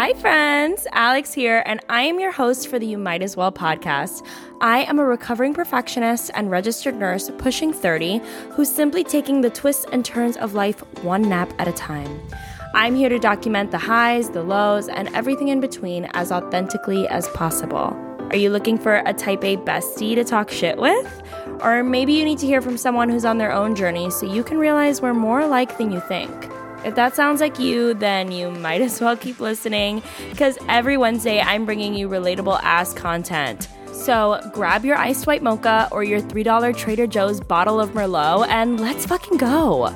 Hi, friends. Alex here, and I am your host for the You Might As Well podcast. I am a recovering perfectionist and registered nurse pushing 30 who's simply taking the twists and turns of life one nap at a time. I'm here to document the highs, the lows, and everything in between as authentically as possible. Are you looking for a type A bestie to talk shit with? Or maybe you need to hear from someone who's on their own journey so you can realize we're more alike than you think. If that sounds like you, then you might as well keep listening because every Wednesday I'm bringing you relatable ass content. So grab your iced white mocha or your $3 Trader Joe's bottle of Merlot and let's fucking go.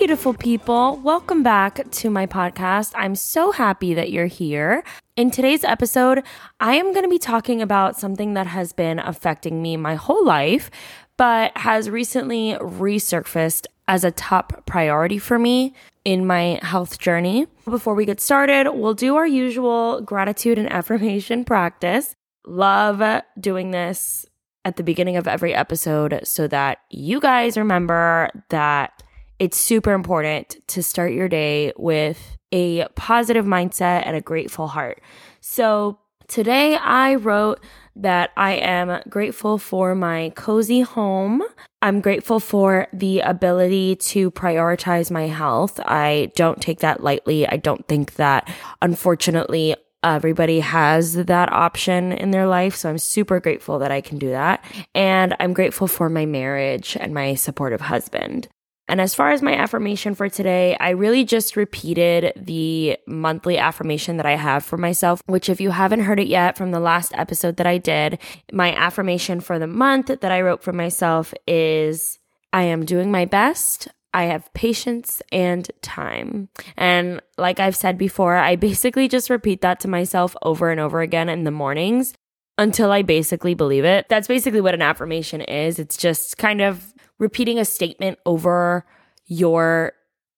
Beautiful people. Welcome back to my podcast. I'm so happy that you're here. In today's episode, I am going to be talking about something that has been affecting me my whole life, but has recently resurfaced as a top priority for me in my health journey. Before we get started, we'll do our usual gratitude and affirmation practice. Love doing this at the beginning of every episode so that you guys remember that it's super important to start your day with a positive mindset and a grateful heart. So today I wrote that I am grateful for my cozy home. I'm grateful for the ability to prioritize my health. I don't take that lightly. I don't think that, unfortunately, everybody has that option in their life. So I'm super grateful that I can do that. And I'm grateful for my marriage and my supportive husband. And as far as my affirmation for today, I really just repeated the monthly affirmation that I have for myself, which, if you haven't heard it yet from the last episode that I did, my affirmation for the month that I wrote for myself is I am doing my best. I have patience and time. And like I've said before, I basically just repeat that to myself over and over again in the mornings until I basically believe it. That's basically what an affirmation is. It's just kind of repeating a statement over your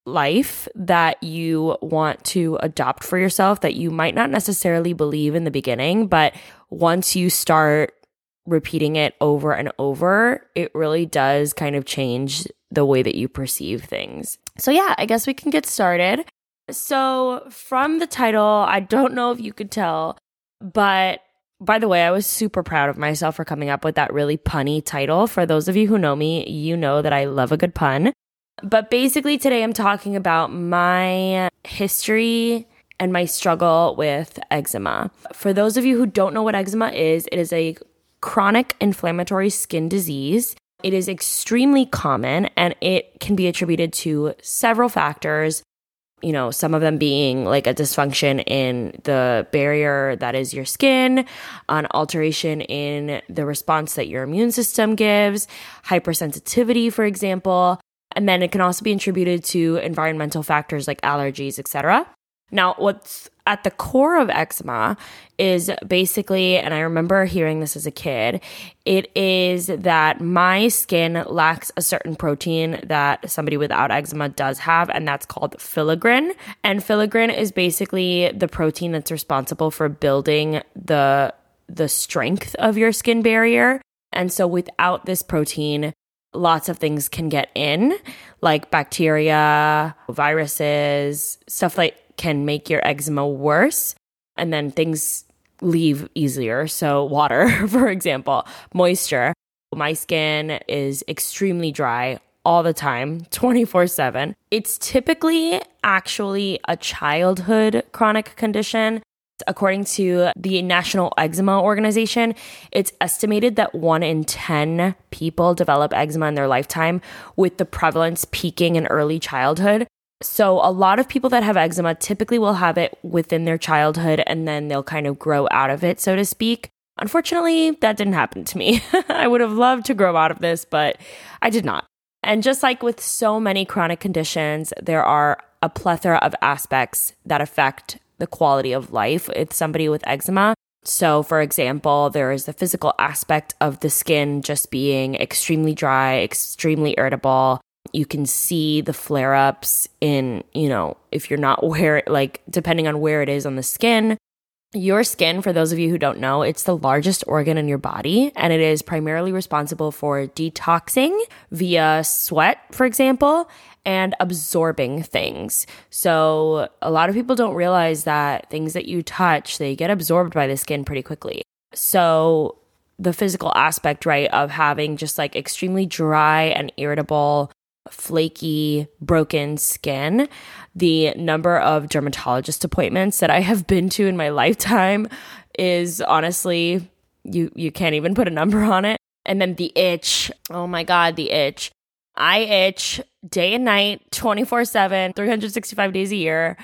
life that you want to adopt for yourself that you might not necessarily believe in the beginning, but once you start repeating it over and over, it really does kind of change the way that you perceive things. So, yeah, I guess we can get started. So, from the title, I don't know if you could tell, but by the way, I was super proud of myself for coming up with that really punny title. For those of you who know me, you know that I love a good pun. But basically, today I'm talking about my history and my struggle with eczema. For those of you who don't know what eczema is, it is a chronic inflammatory skin disease. It is extremely common and it can be attributed to several factors, you know, some of them being like a dysfunction in the barrier that is your skin, an alteration in the response that your immune system gives, hypersensitivity, for example. And then it can also be attributed to environmental factors like allergies, etc. Now, what's at the core of eczema is basically, and I remember hearing this as a kid, it is that my skin lacks a certain protein that somebody without eczema does have, and that's called filaggrin. And filaggrin is basically the protein that's responsible for building the the strength of your skin barrier. And so without this protein, lots of things can get in, like bacteria, viruses, stuff like can make your eczema worse and then things leave easier. So, water, for example, moisture. My skin is extremely dry all the time, 24 7. It's typically actually a childhood chronic condition. According to the National Eczema Organization, it's estimated that one in 10 people develop eczema in their lifetime, with the prevalence peaking in early childhood. So, a lot of people that have eczema typically will have it within their childhood and then they'll kind of grow out of it, so to speak. Unfortunately, that didn't happen to me. I would have loved to grow out of this, but I did not. And just like with so many chronic conditions, there are a plethora of aspects that affect the quality of life with somebody with eczema. So, for example, there is the physical aspect of the skin just being extremely dry, extremely irritable, you can see the flare ups in, you know, if you're not where, like, depending on where it is on the skin. Your skin, for those of you who don't know, it's the largest organ in your body and it is primarily responsible for detoxing via sweat, for example, and absorbing things. So, a lot of people don't realize that things that you touch, they get absorbed by the skin pretty quickly. So, the physical aspect, right, of having just like extremely dry and irritable, flaky, broken skin, the number of dermatologist appointments that I have been to in my lifetime is honestly you you can't even put a number on it. And then the itch. Oh my god, the itch. I itch day and night, 24/7, 365 days a year.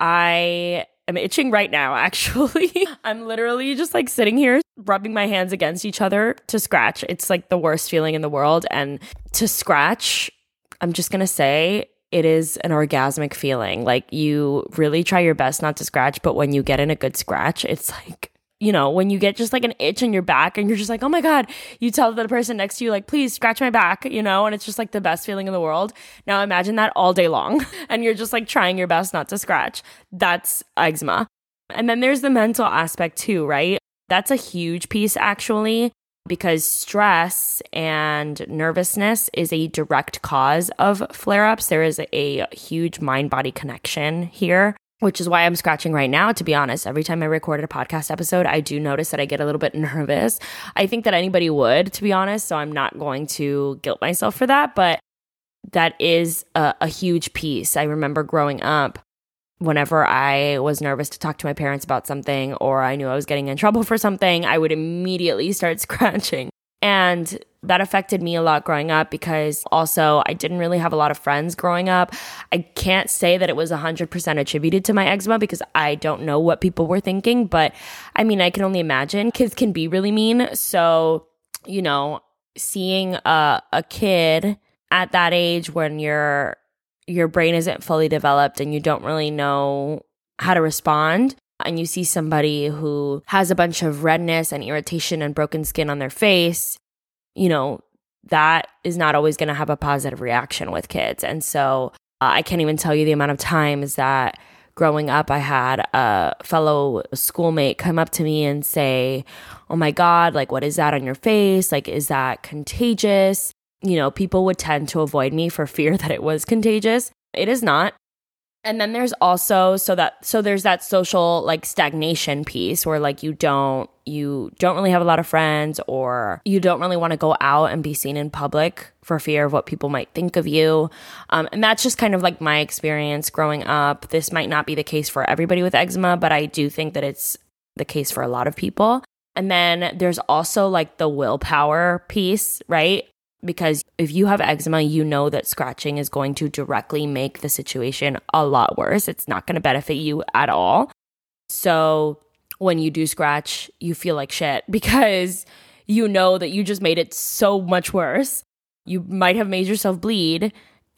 I am itching right now actually. I'm literally just like sitting here rubbing my hands against each other to scratch. It's like the worst feeling in the world and to scratch, I'm just going to say it is an orgasmic feeling. Like you really try your best not to scratch, but when you get in a good scratch, it's like you know, when you get just like an itch in your back and you're just like, oh my God, you tell the person next to you, like, please scratch my back, you know, and it's just like the best feeling in the world. Now imagine that all day long and you're just like trying your best not to scratch. That's eczema. And then there's the mental aspect too, right? That's a huge piece actually because stress and nervousness is a direct cause of flare ups. There is a huge mind body connection here, which is why I'm scratching right now, to be honest. Every time I record a podcast episode, I do notice that I get a little bit nervous. I think that anybody would, to be honest. So I'm not going to guilt myself for that. But that is a, a huge piece. I remember growing up whenever I was nervous to talk to my parents about something or I knew I was getting in trouble for something, I would immediately start scratching. And that affected me a lot growing up because also I didn't really have a lot of friends growing up. I can't say that it was 100% attributed to my eczema because I don't know what people were thinking, but I mean, I can only imagine kids can be really mean. So, you know, seeing a, a kid at that age when you're your brain isn't fully developed and you don't really know how to respond and you see somebody who has a bunch of redness and irritation and broken skin on their face, you know, that is not always going to have a positive reaction with kids. And so uh, I can't even tell you the amount of times that growing up, I had a fellow schoolmate come up to me and say, Oh my God, like, what is that on your face? Like, is that contagious? You know, people would tend to avoid me for fear that it was contagious. It is not. And then there's also so that so there's that social like stagnation piece where like you don't you don't really have a lot of friends or you don't really want to go out and be seen in public for fear of what people might think of you. Um, and that's just kind of like my experience growing up. This might not be the case for everybody with eczema, but I do think that it's the case for a lot of people. And then there's also like the willpower piece, right? Because if you have eczema, you know that scratching is going to directly make the situation a lot worse. It's not going to benefit you at all. So when you do scratch, you feel like shit because you know that you just made it so much worse. You might have made yourself bleed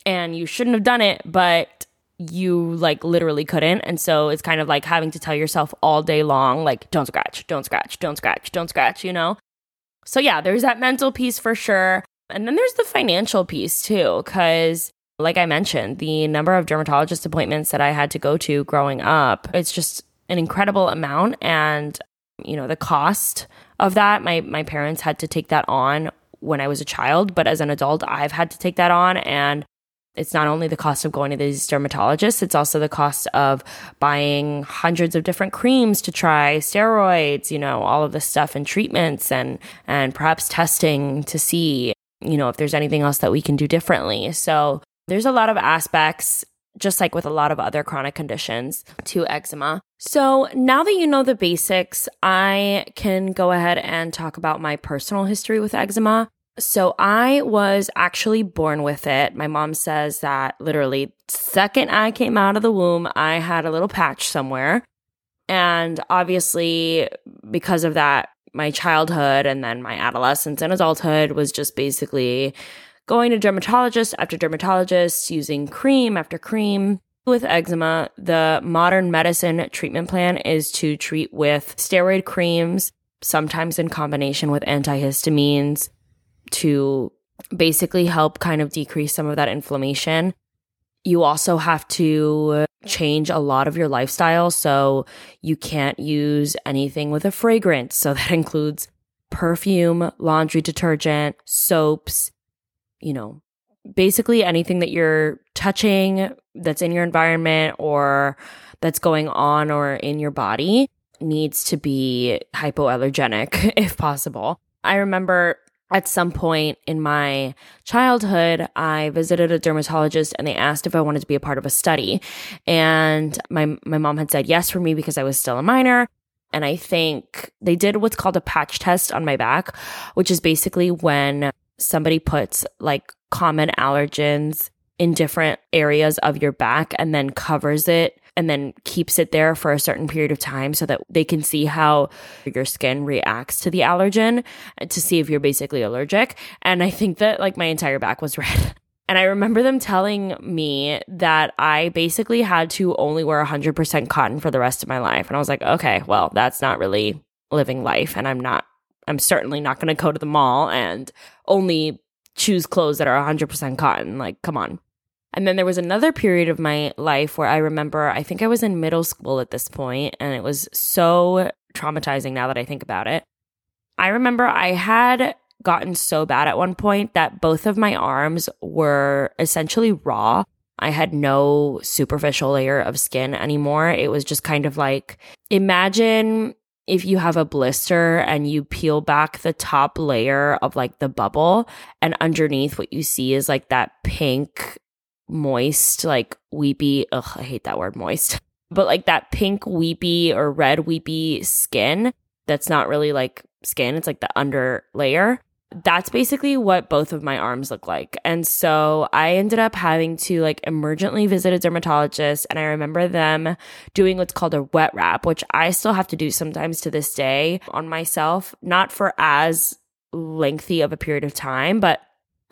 and you shouldn't have done it, but you like literally couldn't. And so it's kind of like having to tell yourself all day long, like, don't scratch, don't scratch, don't scratch, don't scratch, you know? So yeah, there's that mental piece for sure. And then there's the financial piece too, because like I mentioned, the number of dermatologist appointments that I had to go to growing up, it's just an incredible amount. And, you know, the cost of that, my, my parents had to take that on when I was a child, but as an adult, I've had to take that on. And it's not only the cost of going to these dermatologists, it's also the cost of buying hundreds of different creams to try, steroids, you know, all of this stuff and treatments and and perhaps testing to see you know, if there's anything else that we can do differently. So there's a lot of aspects, just like with a lot of other chronic conditions, to eczema. So now that you know the basics, I can go ahead and talk about my personal history with eczema. So I was actually born with it. My mom says that literally second I came out of the womb, I had a little patch somewhere. And obviously, because of that, my childhood and then my adolescence and adulthood was just basically going to dermatologist after dermatologist, using cream after cream. With eczema, the modern medicine treatment plan is to treat with steroid creams, sometimes in combination with antihistamines, to basically help kind of decrease some of that inflammation. You also have to change a lot of your lifestyle. So you can't use anything with a fragrance. So that includes perfume, laundry detergent, soaps, you know, basically anything that you're touching that's in your environment or that's going on or in your body needs to be hypoallergenic if possible. I remember at some point in my childhood, I visited a dermatologist and they asked if I wanted to be a part of a study. And my, my mom had said yes for me because I was still a minor. And I think they did what's called a patch test on my back, which is basically when somebody puts like common allergens in different areas of your back and then covers it and then keeps it there for a certain period of time so that they can see how your skin reacts to the allergen uh, to see if you're basically allergic. And I think that like my entire back was red. And I remember them telling me that I basically had to only wear 100% cotton for the rest of my life. And I was like, okay, well, that's not really living life. And I'm not, I'm certainly not going to go to the mall and only choose clothes that are 100% cotton. Like, come on. And then there was another period of my life where I remember, I think I was in middle school at this point, and it was so traumatizing now that I think about it. I remember I had gotten so bad at one point that both of my arms were essentially raw. I had no superficial layer of skin anymore. It was just kind of like imagine if you have a blister and you peel back the top layer of like the bubble and underneath what you see is like that pink moist, like weepy. Ugh, I hate that word moist. But like that pink weepy or red weepy skin that's not really like skin, it's like the under layer. That's basically what both of my arms look like. And so I ended up having to like emergently visit a dermatologist. And I remember them doing what's called a wet wrap, which I still have to do sometimes to this day on myself, not for as lengthy of a period of time, but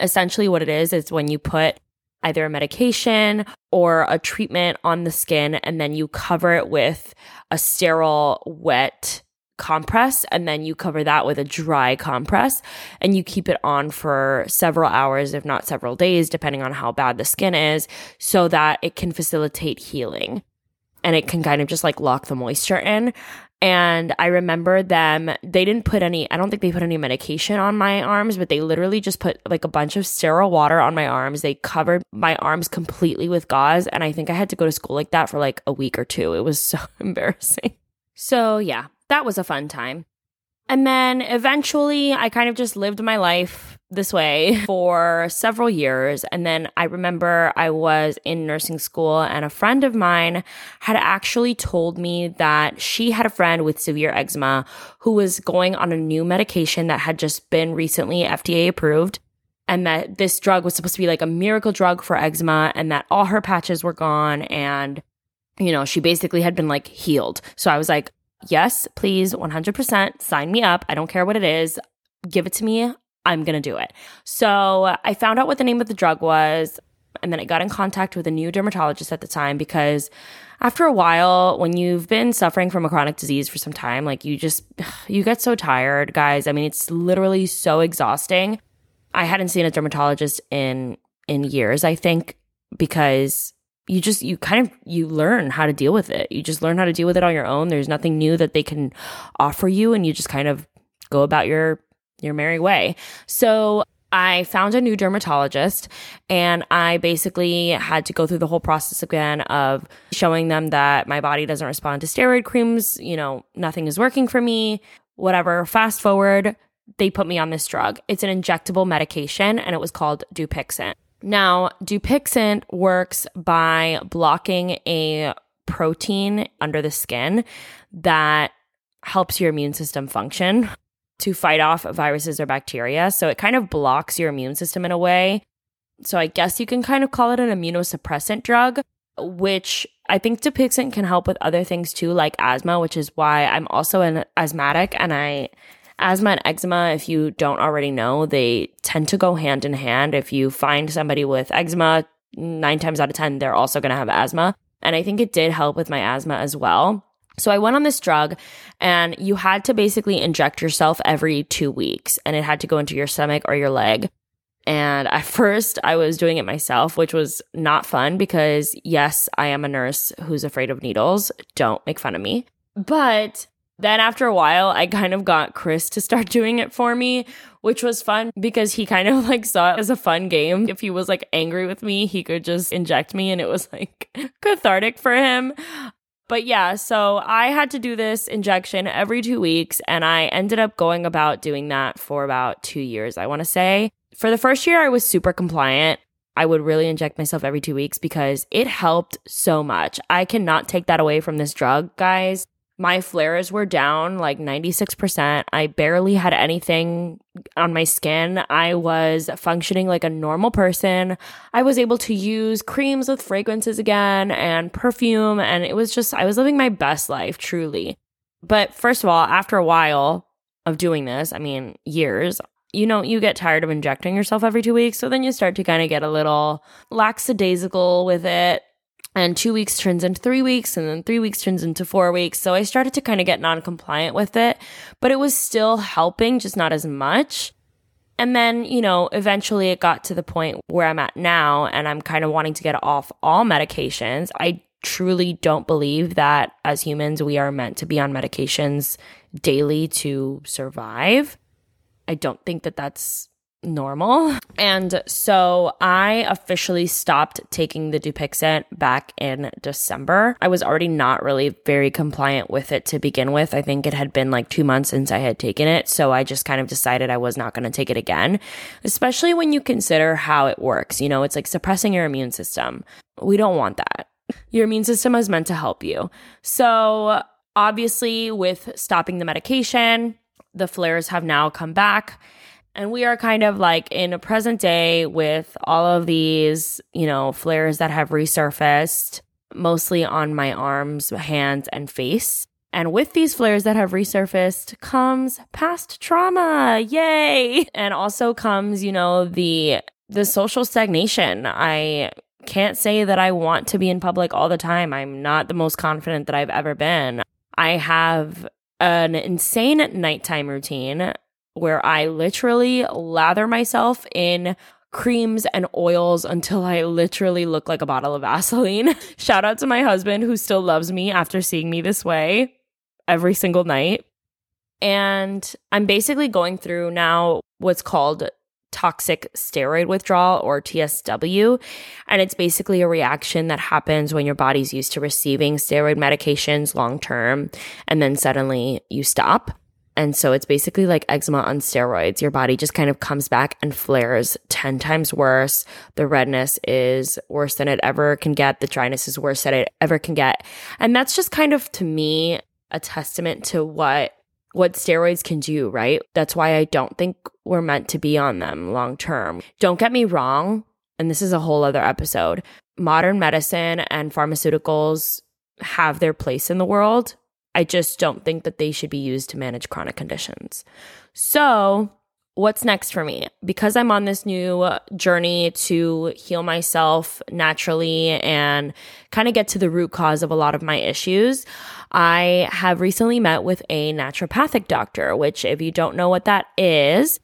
essentially what it is is when you put either a medication or a treatment on the skin, and then you cover it with a sterile, wet compress, and then you cover that with a dry compress, and you keep it on for several hours, if not several days, depending on how bad the skin is, so that it can facilitate healing. And it can kind of just like lock the moisture in. And I remember them, they didn't put any, I don't think they put any medication on my arms, but they literally just put like a bunch of sterile water on my arms. They covered my arms completely with gauze. And I think I had to go to school like that for like a week or two. It was so embarrassing. So yeah, that was a fun time. And then eventually I kind of just lived my life this way for several years. And then I remember I was in nursing school and a friend of mine had actually told me that she had a friend with severe eczema who was going on a new medication that had just been recently FDA approved. And that this drug was supposed to be like a miracle drug for eczema and that all her patches were gone. And, you know, she basically had been like healed. So I was like, yes, please, 100% sign me up. I don't care what it is. Give it to me. I'm going to do it. So I found out what the name of the drug was. And then I got in contact with a new dermatologist at the time because after a while, when you've been suffering from a chronic disease for some time, like you just, you get so tired, guys. I mean, it's literally so exhausting. I hadn't seen a dermatologist in, in years, I think, because you just you kind of you learn how to deal with it you just learn how to deal with it on your own there's nothing new that they can offer you and you just kind of go about your your merry way. So I found a new dermatologist and I basically had to go through the whole process again of showing them that my body doesn't respond to steroid creams. You know, nothing is working for me, whatever. Fast forward, they put me on this drug. It's an injectable medication and it was called Dupixent. Now, Dupixent works by blocking a protein under the skin that helps your immune system function to fight off viruses or bacteria. So it kind of blocks your immune system in a way. So I guess you can kind of call it an immunosuppressant drug, which I think Dupixent can help with other things too, like asthma, which is why I'm also an asthmatic and I asthma and eczema, if you don't already know, they tend to go hand in hand. If you find somebody with eczema, nine times out of 10, they're also going to have asthma. And I think it did help with my asthma as well. So I went on this drug and you had to basically inject yourself every two weeks and it had to go into your stomach or your leg. And at first, I was doing it myself, which was not fun because, yes, I am a nurse who's afraid of needles. Don't make fun of me. But then after a while, I kind of got Chris to start doing it for me, which was fun because he kind of like saw it as a fun game. If he was like angry with me, he could just inject me and it was like cathartic for him. But yeah, so I had to do this injection every two weeks, and I ended up going about doing that for about two years, I want to say. For the first year, I was super compliant. I would really inject myself every two weeks because it helped so much. I cannot take that away from this drug, guys my flares were down like 96%. I barely had anything on my skin. I was functioning like a normal person. I was able to use creams with fragrances again and perfume. And it was just, I was living my best life, truly. But first of all, after a while of doing this, I mean, years, you know, you get tired of injecting yourself every two weeks. So then you start to kind of get a little lackadaisical with it and two weeks turns into three weeks and then three weeks turns into four weeks. So i started to kind of get non-compliant with it but it was still helping just not as much. And then you know eventually it got to the point where i'm at now and i'm kind of wanting to get off all medications. I truly don't believe that as humans we are meant to be on medications daily to survive. I don't think that that's normal. And so I officially stopped taking the Dupixent back in December. I was already not really very compliant with it to begin with. I think it had been like two months since I had taken it. So I just kind of decided I was not going to take it again, especially when you consider how it works. You know, it's like suppressing your immune system. We don't want that. Your immune system is meant to help you. So obviously, with stopping the medication, the flares have now come back and we are kind of like in a present day with all of these, you know, flares that have resurfaced, mostly on my arms, hands, and face. And with these flares that have resurfaced comes past trauma. Yay! And also comes, you know, the the social stagnation. I can't say that I want to be in public all the time. I'm not the most confident that I've ever been. I have an insane nighttime routine where I literally lather myself in creams and oils until I literally look like a bottle of Vaseline. Shout out to my husband who still loves me after seeing me this way every single night. And I'm basically going through now what's called toxic steroid withdrawal or TSW. And it's basically a reaction that happens when your body's used to receiving steroid medications long term and then suddenly you stop. And so it's basically like eczema on steroids. Your body just kind of comes back and flares 10 times worse. The redness is worse than it ever can get. The dryness is worse than it ever can get. And that's just kind of to me a testament to what what steroids can do, right? That's why I don't think we're meant to be on them long term. Don't get me wrong, and this is a whole other episode. Modern medicine and pharmaceuticals have their place in the world, I just don't think that they should be used to manage chronic conditions. So, what's next for me? Because I'm on this new journey to heal myself naturally and kind of get to the root cause of a lot of my issues, I have recently met with a naturopathic doctor, which, if you don't know what that is,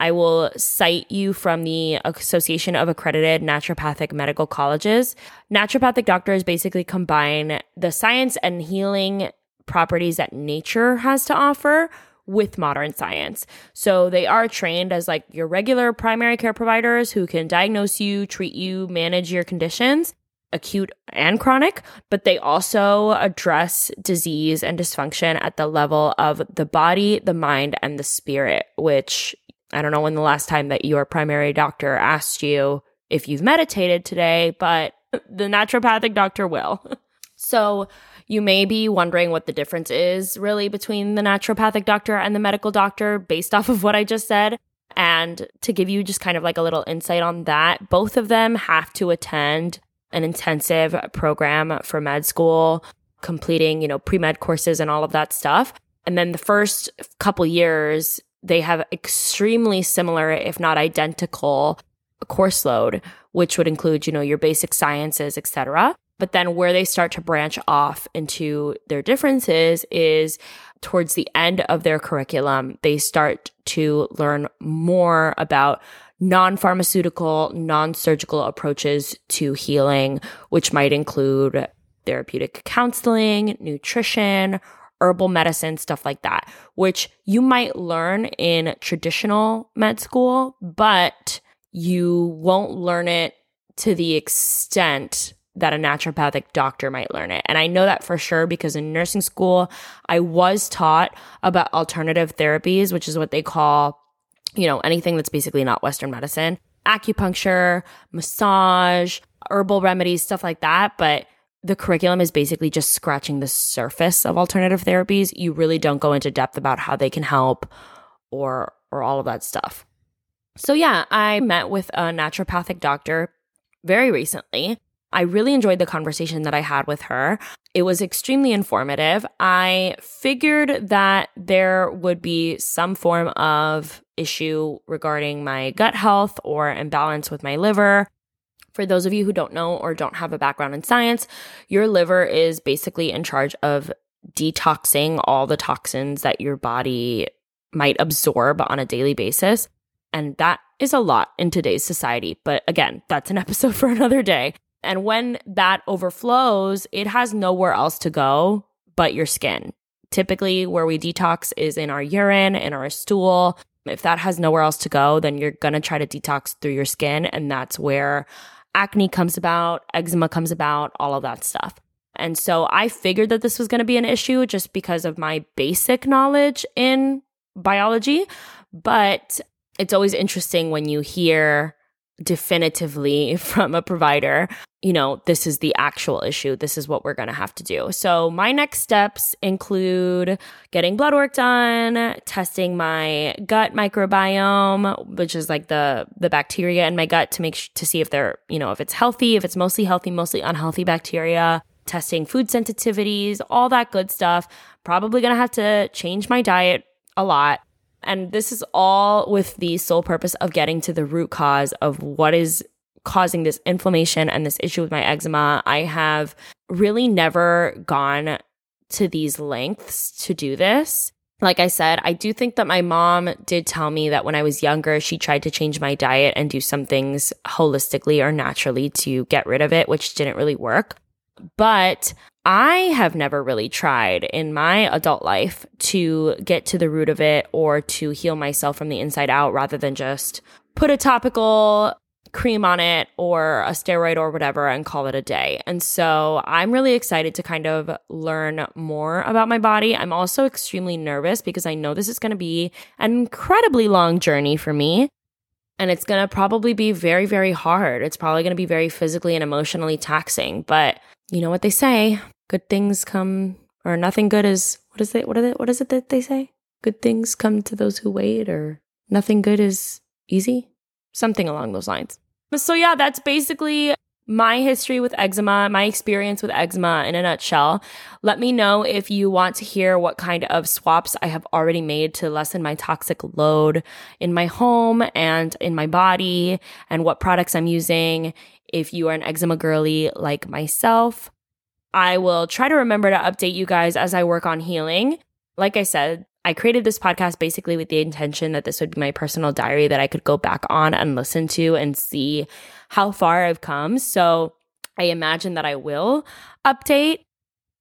I will cite you from the Association of Accredited Naturopathic Medical Colleges. Naturopathic doctors basically combine the science and healing properties that nature has to offer with modern science. So they are trained as like your regular primary care providers who can diagnose you, treat you, manage your conditions, acute and chronic, but they also address disease and dysfunction at the level of the body, the mind, and the spirit, which I don't know when the last time that your primary doctor asked you if you've meditated today, but the naturopathic doctor will. so you may be wondering what the difference is really between the naturopathic doctor and the medical doctor based off of what I just said. And to give you just kind of like a little insight on that, both of them have to attend an intensive program for med school, completing, you know, pre med courses and all of that stuff. And then the first couple years, they have extremely similar, if not identical, course load, which would include, you know, your basic sciences, etc. But then where they start to branch off into their differences is towards the end of their curriculum, they start to learn more about non pharmaceutical, non surgical approaches to healing, which might include therapeutic counseling, nutrition, herbal medicine, stuff like that, which you might learn in traditional med school, but you won't learn it to the extent that a naturopathic doctor might learn it. And I know that for sure because in nursing school, I was taught about alternative therapies, which is what they call, you know, anything that's basically not Western medicine, acupuncture, massage, herbal remedies, stuff like that. But the curriculum is basically just scratching the surface of alternative therapies. You really don't go into depth about how they can help or or all of that stuff. So yeah, I met with a naturopathic doctor very recently. I really enjoyed the conversation that I had with her. It was extremely informative. I figured that there would be some form of issue regarding my gut health or imbalance with my liver. For those of you who don't know or don't have a background in science, your liver is basically in charge of detoxing all the toxins that your body might absorb on a daily basis. And that is a lot in today's society. But again, that's an episode for another day. And when that overflows, it has nowhere else to go but your skin. Typically, where we detox is in our urine, in our stool. If that has nowhere else to go, then you're going to try to detox through your skin. And that's where acne comes about, eczema comes about, all of that stuff. And so I figured that this was going to be an issue just because of my basic knowledge in biology. But it's always interesting when you hear definitively from a provider, you know, this is the actual issue. This is what we're going to have to do. So, my next steps include getting blood work done, testing my gut microbiome, which is like the the bacteria in my gut to make sh- to see if they're, you know, if it's healthy, if it's mostly healthy, mostly unhealthy bacteria, testing food sensitivities, all that good stuff. Probably going to have to change my diet a lot and this is all with the sole purpose of getting to the root cause of what is causing this inflammation and this issue with my eczema. I have really never gone to these lengths to do this. Like I said, I do think that my mom did tell me that when I was younger, she tried to change my diet and do some things holistically or naturally to get rid of it, which didn't really work. But I have never really tried in my adult life to get to the root of it or to heal myself from the inside out rather than just put a topical cream on it or a steroid or whatever and call it a day. And so I'm really excited to kind of learn more about my body. I'm also extremely nervous because I know this is going to be an incredibly long journey for me. And it's going to probably be very, very hard. It's probably going to be very physically and emotionally taxing. But you know what they say good things come or nothing good is what is it what, they, what is it that they say good things come to those who wait or nothing good is easy something along those lines so yeah that's basically my history with eczema, my experience with eczema in a nutshell. Let me know if you want to hear what kind of swaps I have already made to lessen my toxic load in my home and in my body and what products I'm using. If you are an eczema girly like myself, I will try to remember to update you guys as I work on healing. Like I said, I created this podcast basically with the intention that this would be my personal diary that I could go back on and listen to and see how far I've come. So I imagine that I will update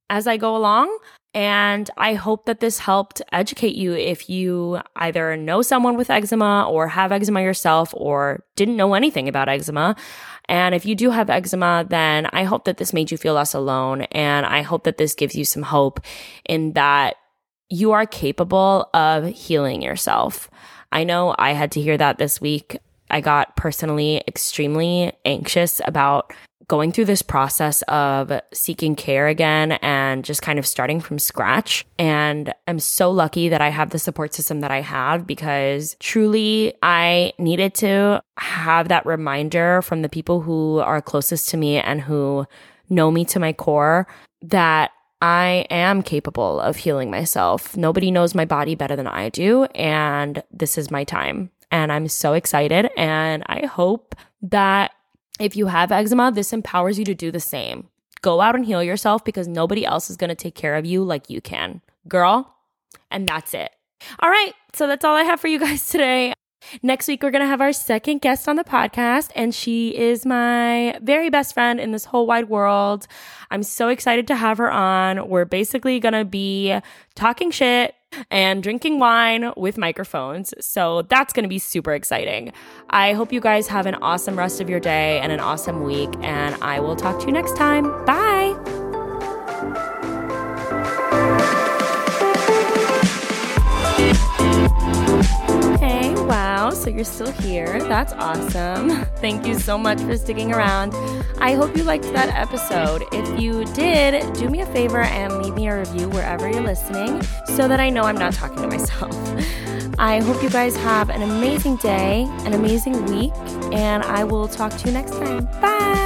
as I go along. And I hope that this helped educate you if you either know someone with eczema or have eczema yourself or didn't know anything about eczema. And if you do have eczema, then I hope that this made you feel less alone. And I hope that this gives you some hope in that you are capable of healing yourself. I know I had to hear that this week. I got personally extremely anxious about going through this process of seeking care again and just kind of starting from scratch. And I'm so lucky that I have the support system that I have because truly I needed to have that reminder from the people who are closest to me and who know me to my core that I am capable of healing myself. Nobody knows my body better than I do. And this is my time. And I'm so excited. And I hope that if you have eczema, this empowers you to do the same. Go out and heal yourself because nobody else is going to take care of you like you can. Girl, and that's it. All right, so that's all I have for you guys today. Next week, we're going to have our second guest on the podcast, and she is my very best friend in this whole wide world. I'm so excited to have her on. We're basically going to be talking shit and drinking wine with microphones. So that's going to be super exciting. I hope you guys have an awesome rest of your day and an awesome week, and I will talk to you next time. Bye. Hey, wow, so you're still here. That's awesome. Thank you so much for sticking around. I hope you liked that episode. If you did, do me a favor and leave me a review wherever you're listening so that I know I'm not talking to myself. I hope you guys have an amazing day, an amazing week, and I will talk to you next time. Bye.